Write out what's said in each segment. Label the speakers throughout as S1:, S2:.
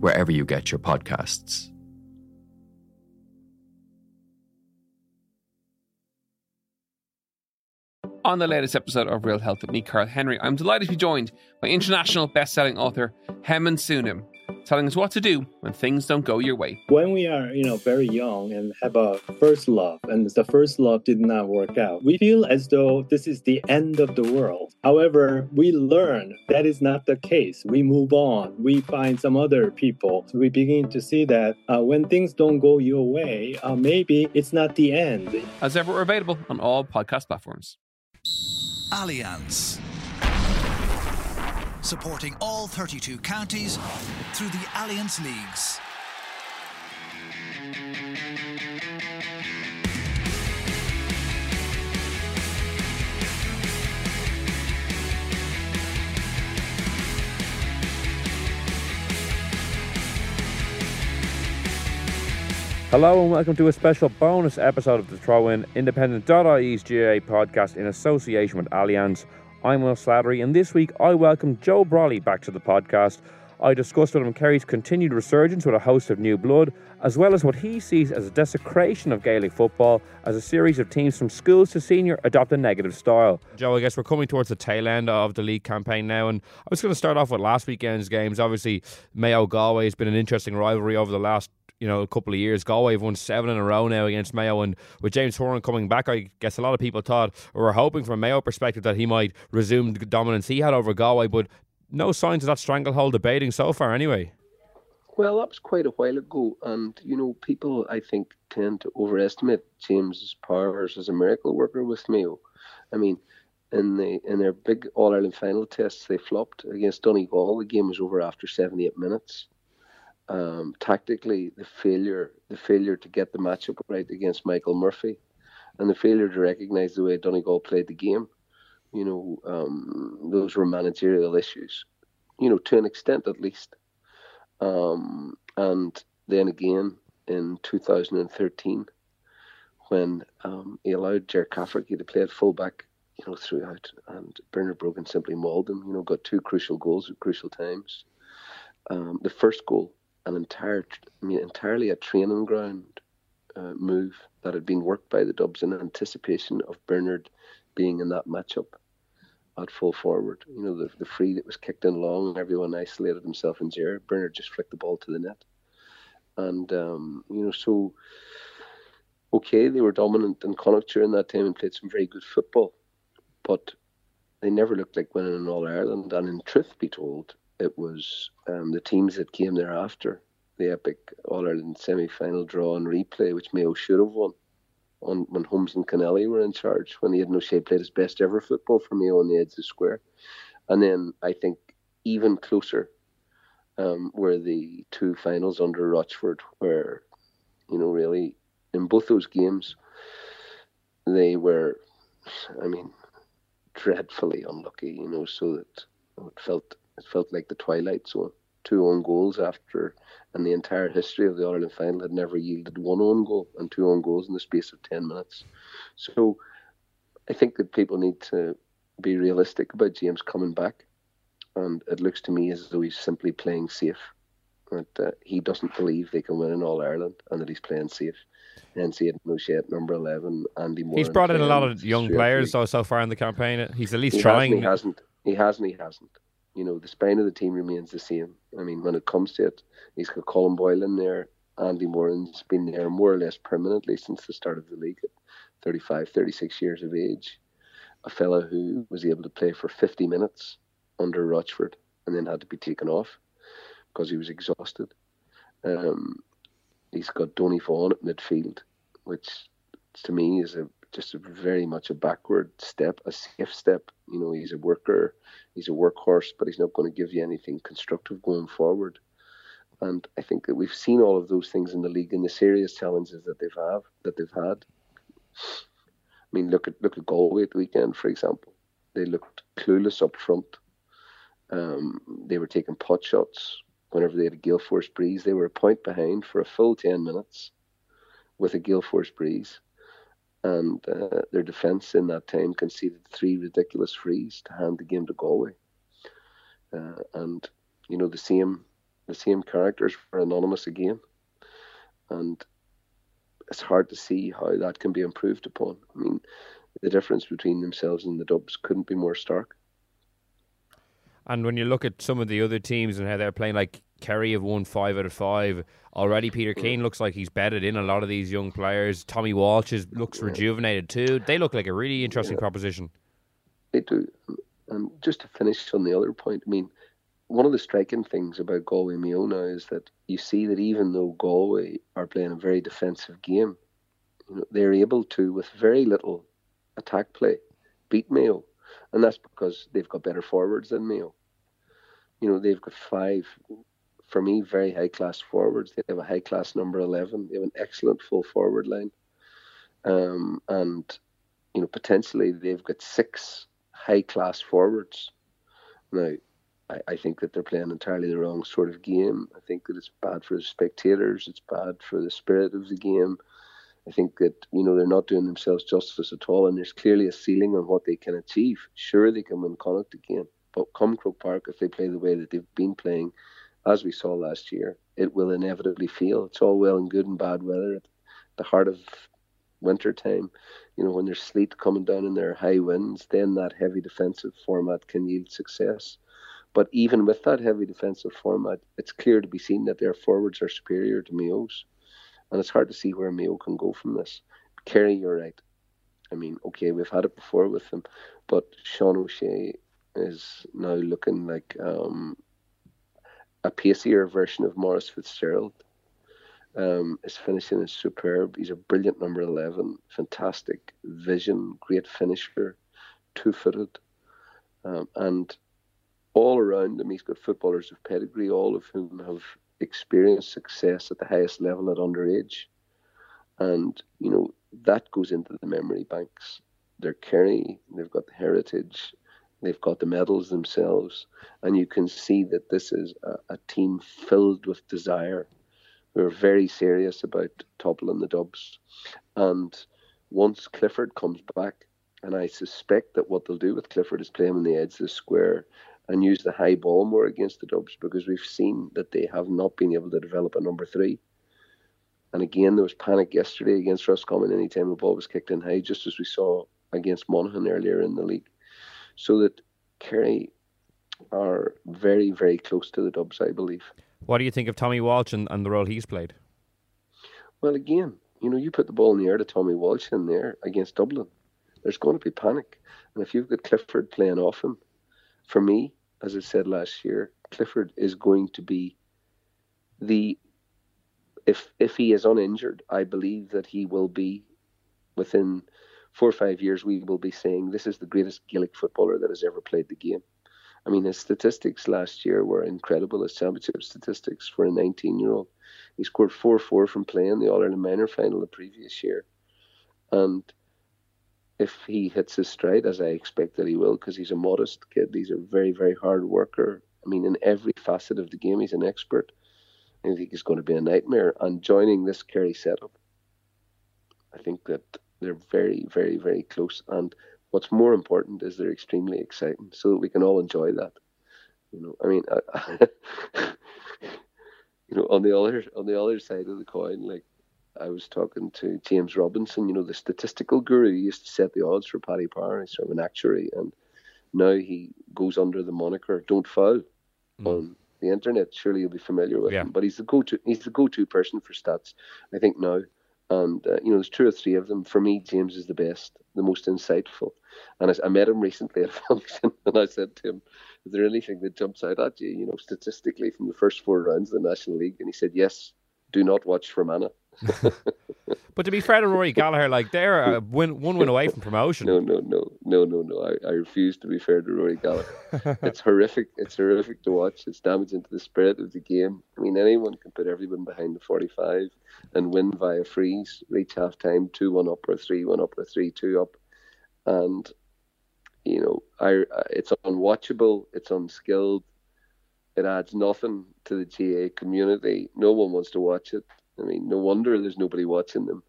S1: wherever you get your podcasts.
S2: On the latest episode of Real Health with me, Carl Henry, I'm delighted to be joined by international best-selling author Haemin Sunim, telling us what to do when things don't go your way.
S3: When we are, you know, very young and have a first love, and the first love did not work out, we feel as though this is the end of the world. However, we learn that is not the case. We move on. We find some other people. So we begin to see that uh, when things don't go your way, uh, maybe it's not the end.
S2: As ever, we're available on all podcast platforms.
S4: Allianz. Supporting all 32 counties through the Allianz Leagues.
S5: Hello and welcome to a special bonus episode of the Throw In Independent.ie's GAA podcast in association with Allianz. I'm Will Slattery, and this week I welcome Joe Brolly back to the podcast. I discussed with him Kerry's continued resurgence with a host of new blood, as well as what he sees as a desecration of Gaelic football as a series of teams from schools to senior adopt a negative style. Joe, I guess we're coming towards the tail end of the league campaign now, and I was going to start off with last weekend's games. Obviously, Mayo Galway has been an interesting rivalry over the last you know, a couple of years. Galway have won seven in a row now against Mayo, and with James Horan coming back, I guess a lot of people thought or were hoping from a Mayo perspective that he might resume the dominance he had over Galway, but no signs of that stranglehold debating so far, anyway.
S6: Well, that was quite a while ago, and you know, people I think tend to overestimate James's powers as a miracle worker with Mayo. I mean, in the in their big All Ireland final tests, they flopped against Donegal. The game was over after 78 minutes um, tactically the failure the failure to get the matchup right against Michael Murphy, and the failure to recognise the way Donegal played the game. You know, um, those were managerial issues. You know, to an extent at least. Um, and then again in 2013, when um, he allowed Ger Cafferkey to play at fullback, you know, throughout, and Bernard Brogan simply mauled him. You know, got two crucial goals at crucial times. Um, the first goal an entire, I mean, entirely a training ground uh, move that had been worked by the Dubs in anticipation of Bernard being in that matchup at full forward. You know, the, the free that was kicked in long, and everyone isolated himself in Jared. Bernard just flicked the ball to the net. And, um, you know, so, okay, they were dominant in Connacht during that time and played some very good football, but they never looked like winning in All Ireland. And in truth be told, it was um, the teams that came thereafter, the epic All Ireland semi final draw and replay, which Mayo should have won on when Holmes and Connelly were in charge, when Aidan O'Shea played his best ever football for Mayo on the edge of the square. And then I think even closer um, were the two finals under Rochford, where, you know, really in both those games, they were, I mean, dreadfully unlucky, you know, so that it felt it felt like the twilight zone. Two own goals after, and the entire history of the Ireland final had never yielded one own goal and two own goals in the space of 10 minutes. So I think that people need to be realistic about James coming back. And it looks to me as though he's simply playing safe. That uh, he doesn't believe they can win in All Ireland and that he's playing safe. Had Moshe at number 11, Andy Moore.
S5: He's brought in a lot of young players so, so far in the campaign. He's at least
S6: he
S5: trying.
S6: Hasn't, he hasn't. He hasn't. He hasn't you know, the spine of the team remains the same. I mean, when it comes to it, he's got Colin Boyle in there. Andy Moran's been there more or less permanently since the start of the league at 35, 36 years of age. A fellow who was able to play for 50 minutes under Rochford and then had to be taken off because he was exhausted. Um, he's got Donny Vaughan at midfield, which to me is a just a very much a backward step, a safe step. You know, he's a worker, he's a workhorse, but he's not going to give you anything constructive going forward. and I think that we've seen all of those things in the league and the serious challenges that they've have that they've had. I mean, look at look at Galway at the weekend, for example. They looked clueless up front. Um, they were taking pot shots whenever they had a gale force breeze. They were a point behind for a full ten minutes with a gale force breeze, and uh, their defence in that time conceded three ridiculous frees to hand the game to Galway. Uh, and you know the same the same characters were anonymous again, and it's hard to see how that can be improved upon. I mean, the difference between themselves and the Dubs couldn't be more stark.
S5: And when you look at some of the other teams and how they're playing, like Kerry have won five out of five already. Peter mm. Keane looks like he's bedded in a lot of these young players. Tommy Walsh is, looks rejuvenated too. They look like a really interesting yeah. proposition.
S6: They do. And just to finish on the other point, I mean, one of the striking things about Galway Mayo now is that you see that even though Galway are playing a very defensive game, you know, they're able to, with very little attack play, beat Mayo. And that's because they've got better forwards than Mayo. You know, they've got five, for me, very high class forwards. They have a high class number 11. They have an excellent full forward line. Um, and, you know, potentially they've got six high class forwards. Now, I, I think that they're playing entirely the wrong sort of game. I think that it's bad for the spectators. It's bad for the spirit of the game. I think that you know they're not doing themselves justice at all, and there's clearly a ceiling on what they can achieve. Sure, they can win Connacht again, come Croke Park, if they play the way that they've been playing, as we saw last year, it will inevitably feel. It's all well and good and bad weather at the heart of winter time. You know, when there's sleet coming down and there are high winds, then that heavy defensive format can yield success. But even with that heavy defensive format, it's clear to be seen that their forwards are superior to Mayo's. And it's hard to see where Mayo can go from this. Kerry, you're right. I mean, okay, we've had it before with them, but Sean O'Shea is now looking like um, a pacier version of Maurice Fitzgerald. Um, his finishing is superb. He's a brilliant number 11, fantastic vision, great finisher, two footed. Um, and all around him, he's got footballers of pedigree, all of whom have experienced success at the highest level at underage. And, you know, that goes into the memory banks. They're Kerry, they've got the heritage, they've got the medals themselves. And you can see that this is a, a team filled with desire. We're very serious about toppling the Dubs. And once Clifford comes back, and I suspect that what they'll do with Clifford is play him on the edge of the square and use the high ball more against the Dubs because we've seen that they have not been able to develop a number three. And again, there was panic yesterday against Roscommon anytime the ball was kicked in high, just as we saw against Monaghan earlier in the league. So that Kerry are very, very close to the Dubs, I believe.
S5: What do you think of Tommy Walsh and, and the role he's played?
S6: Well, again, you know, you put the ball in the air to Tommy Walsh in there against Dublin, there's going to be panic. And if you've got Clifford playing off him, for me, as I said last year, Clifford is going to be the if if he is uninjured, I believe that he will be within four or five years. We will be saying this is the greatest Gaelic footballer that has ever played the game. I mean, his statistics last year were incredible. His championship statistics for a 19-year-old. He scored four-four from playing the All Ireland minor final the previous year, and if he hits his stride, as I expect that he will, because he's a modest kid. He's a very, very hard worker. I mean, in every facet of the game, he's an expert. I think he's going to be a nightmare. And joining this Kerry setup, I think that they're very, very, very close. And what's more important is they're extremely exciting, so that we can all enjoy that. You know, I mean, I, you know, on the other on the other side of the coin, like I was talking to James Robinson, you know, the statistical guru. He used to set the odds for Paddy Power. He's sort of an actuary, and now he goes under the moniker "Don't Foul" mm. on the internet. Surely you'll be familiar with yeah. him. But he's the go-to. He's the go-to person for stats. I think now, and uh, you know, there's two or three of them. For me, James is the best, the most insightful. And I, I met him recently at a function, and I said to him, "Is there anything that jumps out at you, you know, statistically from the first four rounds of the National League?" And he said, "Yes." Do not watch Fermanagh.
S5: but to be fair to Rory Gallagher, like they're a win, one win away from promotion.
S6: No, no, no, no, no, no. I, I refuse to be fair to Rory Gallagher. it's horrific. It's horrific to watch. It's damaging to the spirit of the game. I mean, anyone can put everyone behind the 45 and win via frees, reach half time, 2 1 up or 3 1 up or 3 2 up. And, you know, I, it's unwatchable, it's unskilled, it adds nothing to the GAA community. No one wants to watch it. I mean, no wonder there's nobody watching them.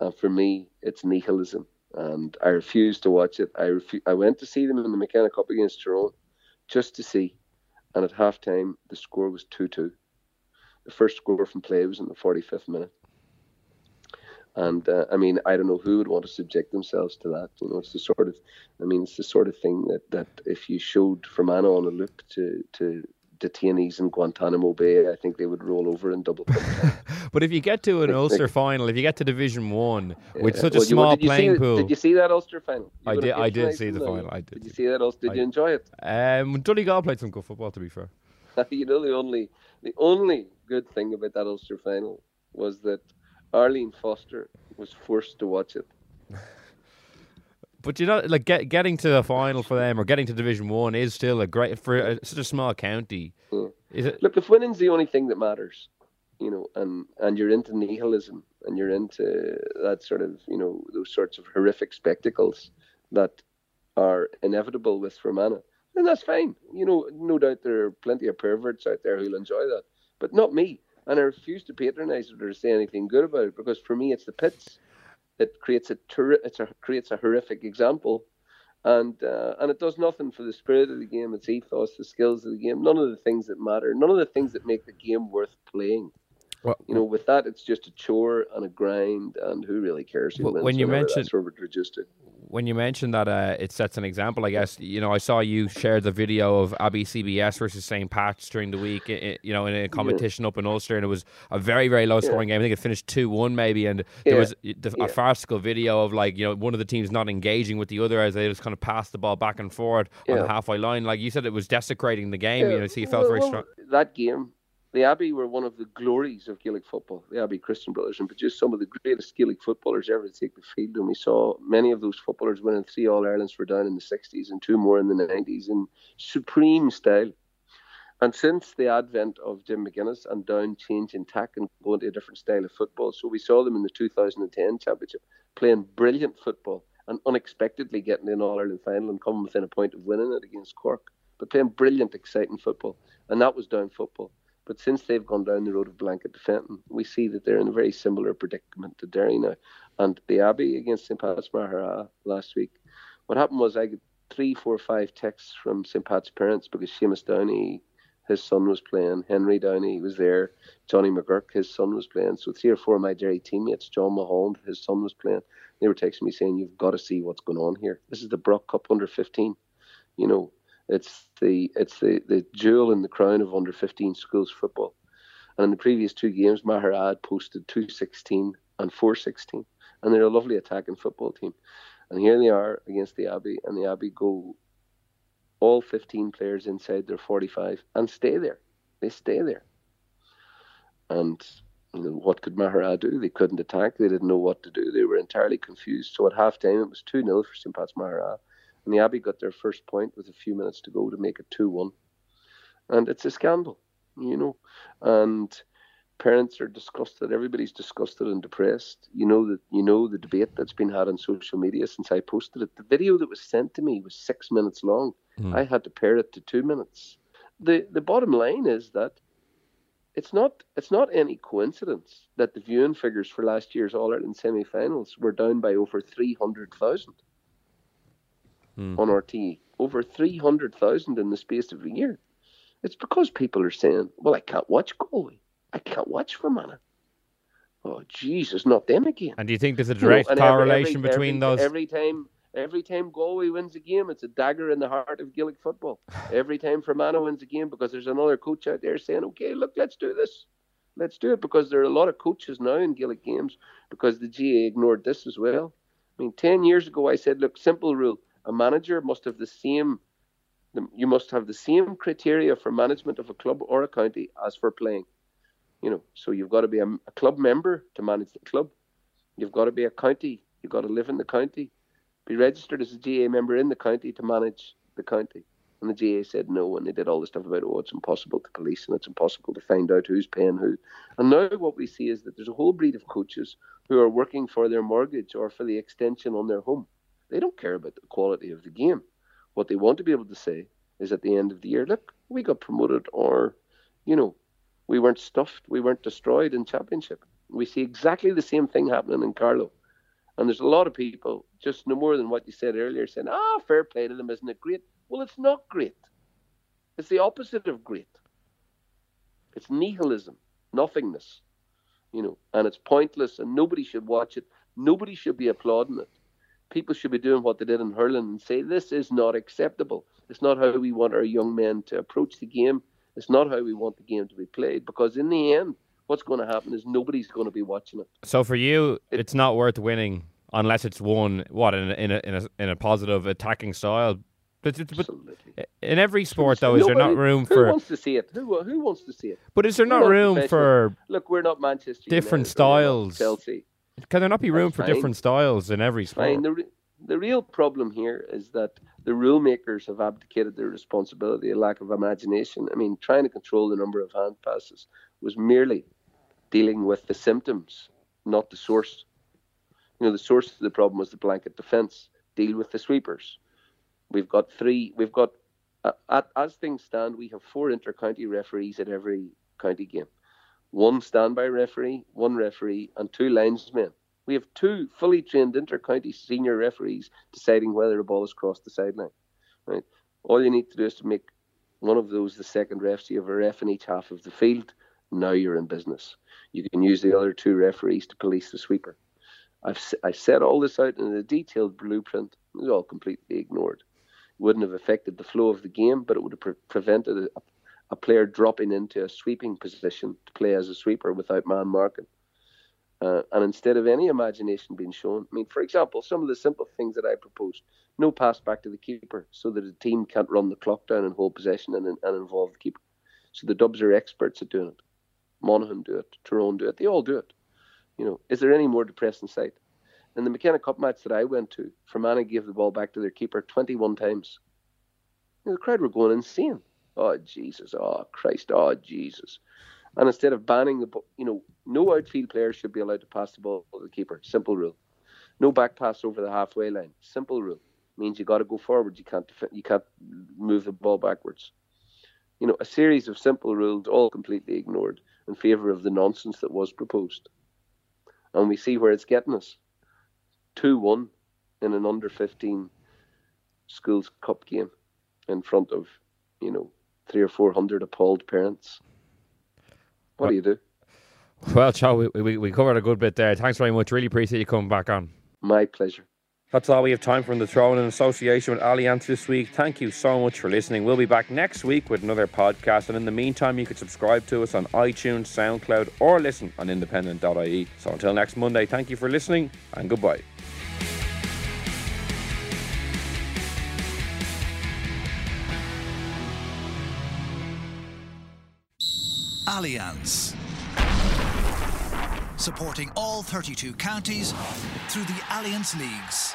S6: And for me, it's nihilism. And I refuse to watch it. I refu- I went to see them in the McKenna Cup against Tyrone just to see. And at half time, the score was 2 2. The first score from play was in the 45th minute. And uh, I mean, I don't know who would want to subject themselves to that. You know, it's the sort of, I mean, it's the sort of thing that, that if you showed Fermanagh on a loop to, to detainees in Guantanamo Bay, I think they would roll over in double.
S5: but if you get to an Ulster final, if you get to Division One with
S6: Yeah.
S5: such a
S6: Well, you-
S5: small
S6: you
S5: playing
S6: see,
S5: pool,
S6: Did you see that Ulster final? You
S5: I did. I did see the
S6: them,
S5: final. I did.
S6: Did you see that Ulster? Did
S5: I-
S6: you enjoy it?
S5: Um, Donegal played some good football. To be fair,
S6: you know, the only the only good thing about that Ulster final was that Arlene Foster was forced to watch it.
S5: but you know, like get, getting to the final for them or getting to Division One is still a great for a, such a small county.
S6: Yeah.
S5: Is it?
S6: Look, if winning's the only thing that matters, you know, and and you're into nihilism and you're into that sort of, you know, those sorts of horrific spectacles that are inevitable with Fermanagh, then that's fine. You know, no doubt there are plenty of perverts out there who'll enjoy that, but not me. And I refuse to patronise it or say anything good about it because for me, it's the pits that creates a ter- it's a creates a horrific example and uh, and it does nothing for the spirit of the game, its ethos, the skills of the game, none of the things that matter, none of the things that make the game worth playing.
S5: Well,
S6: You know, with that, it's just a chore and a grind, and who really cares who
S5: Well,
S6: wins?
S5: when you mentioned-
S6: where we're reduced to.
S5: When you mentioned that uh, it sets an example, I guess you know I saw you share the video of Abbey CBS versus St. Pat's during the week. i- i- you know, in a competition up in Ulster, and it was a very very low scoring game. I think it finished two one maybe, and there
S6: Yeah.
S5: was
S6: Yeah.
S5: a farcical video of like you know one of the teams not engaging with the other as they just kind of passed the ball back and forward on the halfway line. Like you said, it was desecrating the game.
S6: Yeah,
S5: You know, so you felt
S6: well,
S5: very
S6: well,
S5: strong.
S6: That game, the Abbey were one of the glories of Gaelic football. The Abbey Christian Brothers and produced some of the greatest Gaelic footballers ever to take the field. And we saw many of those footballers winning three All Irelands for down in the 60s and two more in the 90s in supreme style. And since the advent of Jim McGuinness and Down changing tack and going to a different style of football, so we saw them in the 2010 championship playing brilliant football and unexpectedly getting an All Ireland final and coming within a point of winning it against Cork, but playing brilliant, exciting football, and that was down football. But since they've gone down the road of blanket defending, we see that they're in a very similar predicament to Derry now. And the Abbey against St. Pat's Maghera last week, what happened was I got three, four, five texts from St. Pat's parents because Seamus Downey, his son was playing, Henry Downey was there, Johnny McGurk, his son was playing. So three or four of my Derry teammates, John Mahone, his son was playing. They were texting me saying, You've got to see what's going on here. This is the Brock Cup under 15. You know, it's the it's the, the jewel in the crown of under 15 schools football. And in the previous two games, Maghera had posted 216 and 416. And they're a lovely attacking football team. And here they are against the Abbey, and the Abbey go all 15 players inside their 45 and stay there. They stay there. And you know, what could Maghera do? They couldn't attack. They didn't know what to do. They were entirely confused. So at half time, it was 2 0 for St. Pat's Maghera. And the Abbey got their first point with a few minutes to go to make it 2 1. And it's a scandal, you know. And parents are disgusted. Everybody's disgusted and depressed. You know that you know the debate that's been had on social media since I posted it. The video that was sent to me was six minutes long.
S5: Hmm.
S6: I had to pare it to two minutes. The the bottom line is that it's not it's not any coincidence that the viewing figures for last year's All Ireland semi-finals were down by over three hundred thousand
S5: Hmm.
S6: on RTE. Over three hundred thousand in the space of a year. It's because people are saying, "Well, I can't watch Galway. I can't watch Fermanagh. Oh, Jesus, not them again."
S5: And do you think there's a
S6: You know,
S5: direct
S6: every-
S5: correlation
S6: every-
S5: between
S6: every-
S5: those?
S6: Every time, every time Galway wins a game, it's a dagger in the heart of Gaelic football. every time Fermanagh wins a game, because there's another coach out there saying, "Okay, look, let's do this, let's do it," because there are a lot of coaches now in Gaelic games because the GAA ignored this as well. I mean, ten years ago, I said, "Look, simple rule: a manager must have the same you must have the same criteria for management of a club or a county as for playing. You know, so you've got to be a, a club member to manage the club You've got to be a county. You've got to live in the county. Be registered as a GAA member in the county to manage the county. And the GAA said no, and they did all this stuff about, oh, it's impossible to police and it's impossible to find out who's paying who. And now what we see is that there's a whole breed of coaches who are working for their mortgage or for the extension on their home. They don't care about the quality of the game. What they want to be able to say is at the end of the year, look, we got promoted, or, you know, we weren't stuffed, we weren't destroyed in championship. We see exactly the same thing happening in Carlow. And there's a lot of people, just no more than what you said earlier, saying, ah, oh, fair play to them, isn't it great? Well, it's not great. It's the opposite of great. It's nihilism, nothingness, you know, and it's pointless and nobody should watch it. Nobody should be applauding it. People should be doing what they did in hurling and say, this is not acceptable. It's not how we want our young men to approach the game. It's not how we want the game to be played because in the end, what's going to happen is nobody's going to be watching it.
S5: So for you, it's not worth winning unless it's won what in a, in a, in a, in a positive attacking style but, but in every sport, though, is there not room
S6: who
S5: for?
S6: Who wants to see it? Who who wants to see it?
S5: But is there not room for?
S6: Look, we're not Manchester.
S5: Different
S6: United,
S5: styles.
S6: Chelsea.
S5: Can there not be room
S6: That's
S5: for
S6: fine.
S5: different styles in every sport?
S6: Fine. The, re- the real problem here is that the rule makers have abdicated their responsibility, a lack of imagination. I mean, trying to control the number of hand passes was merely dealing with the symptoms, not the source. You know, the source of the problem was the blanket defence. Deal with the sweepers. We've got three. We've got, uh, at, as things stand, we have four inter-county referees at every county game. One standby referee, one referee, and two linesmen. We have two fully trained inter-county senior referees deciding whether a ball has crossed the sideline. Right. All you need to do is to make one of those the second ref. So you have a ref in each half of the field. Now you're in business. You can use the other two referees to police the sweeper. I've I set all this out in a detailed blueprint. It was all completely ignored. It wouldn't have affected the flow of the game, but it would have pre- prevented a, a player dropping into a sweeping position to play as a sweeper without man marking. Uh, and instead of any imagination being shown, I mean, for example, some of the simple things that I proposed no pass back to the keeper so that a team can't run the clock down and hold possession and, and involve the keeper. So the Dubs are experts at doing it. Monaghan do it, Tyrone do it, they all do it. You know, is there any more depressing sight? In the McKenna Cup match that I went to, Fermanagh gave the ball back to their keeper 21 times. You know, the crowd were going insane. Oh, Jesus. Oh, Christ. Oh, Jesus. And instead of banning the, you know, no outfield player should be allowed to pass the ball to the keeper. Simple rule. No back pass over the halfway line. Simple rule. Means you got to go forward. You can't you can't move the ball backwards. You know, a series of simple rules, all completely ignored in favour of the nonsense that was proposed. And we see where it's getting us. 2 1 in an under 15 schools cup game in front of, you know, three or 400 appalled parents. What do you do?
S5: Well, Joe, we, we, we covered a good bit there. Thanks very much. Really appreciate you coming back on.
S6: My pleasure.
S5: That's all we have time for in the Throw In association with Allianz this week. Thank you so much for listening. We'll be back next week with another podcast. And in the meantime, you can subscribe to us on iTunes, SoundCloud, or listen on independent.ie. So until next Monday, thank you for listening and goodbye.
S4: Allianz. Supporting all 32 counties through the Allianz Leagues.